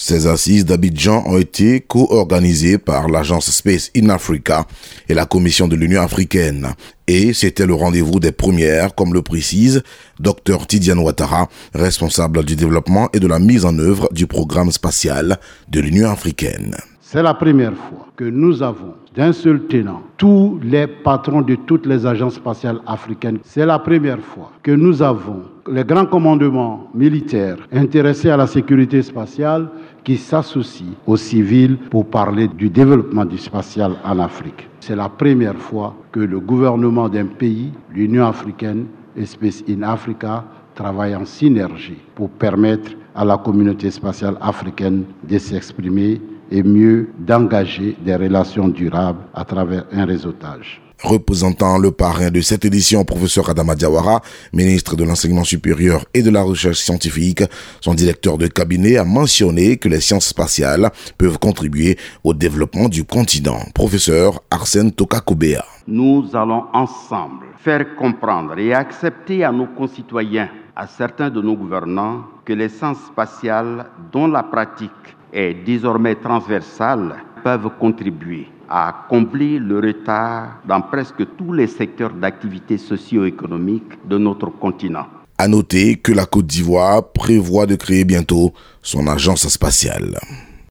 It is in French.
Ces assises d'Abidjan ont été co-organisées par l'agence Space in Africa et la Commission de l'Union africaine. Et c'était le rendez-vous des premières, comme le précise Dr Tidiane Ouattara, responsable du développement et de la mise en œuvre du programme spatial de l'Union africaine. C'est la première fois que nous avons d'un seul tenant tous les patrons de toutes les agences spatiales africaines. C'est la première fois que nous avons les grands commandements militaires intéressés à la sécurité spatiale qui s'associent aux civils pour parler du développement du spatial en Afrique. C'est la première fois que le gouvernement d'un pays, l'Union africaine et Space in Africa, travaillent en synergie pour permettre à la communauté spatiale africaine de s'exprimer et mieux d'engager des relations durables à travers un réseautage. Représentant le parrain de cette édition, professeur Adama Diawara, ministre de l'Enseignement supérieur et de la Recherche scientifique, son directeur de cabinet a mentionné que les sciences spatiales peuvent contribuer au développement du continent. Professeur Arsène Tokakobea. Nous allons ensemble faire comprendre et accepter à nos concitoyens, à certains de nos gouvernants, que les sciences spatiales, dont la pratique est désormais transversale peuvent contribuer à combler le retard dans presque tous les secteurs d'activité socio-économique de notre continent. À noter que la Côte d'Ivoire prévoit de créer bientôt son agence spatiale.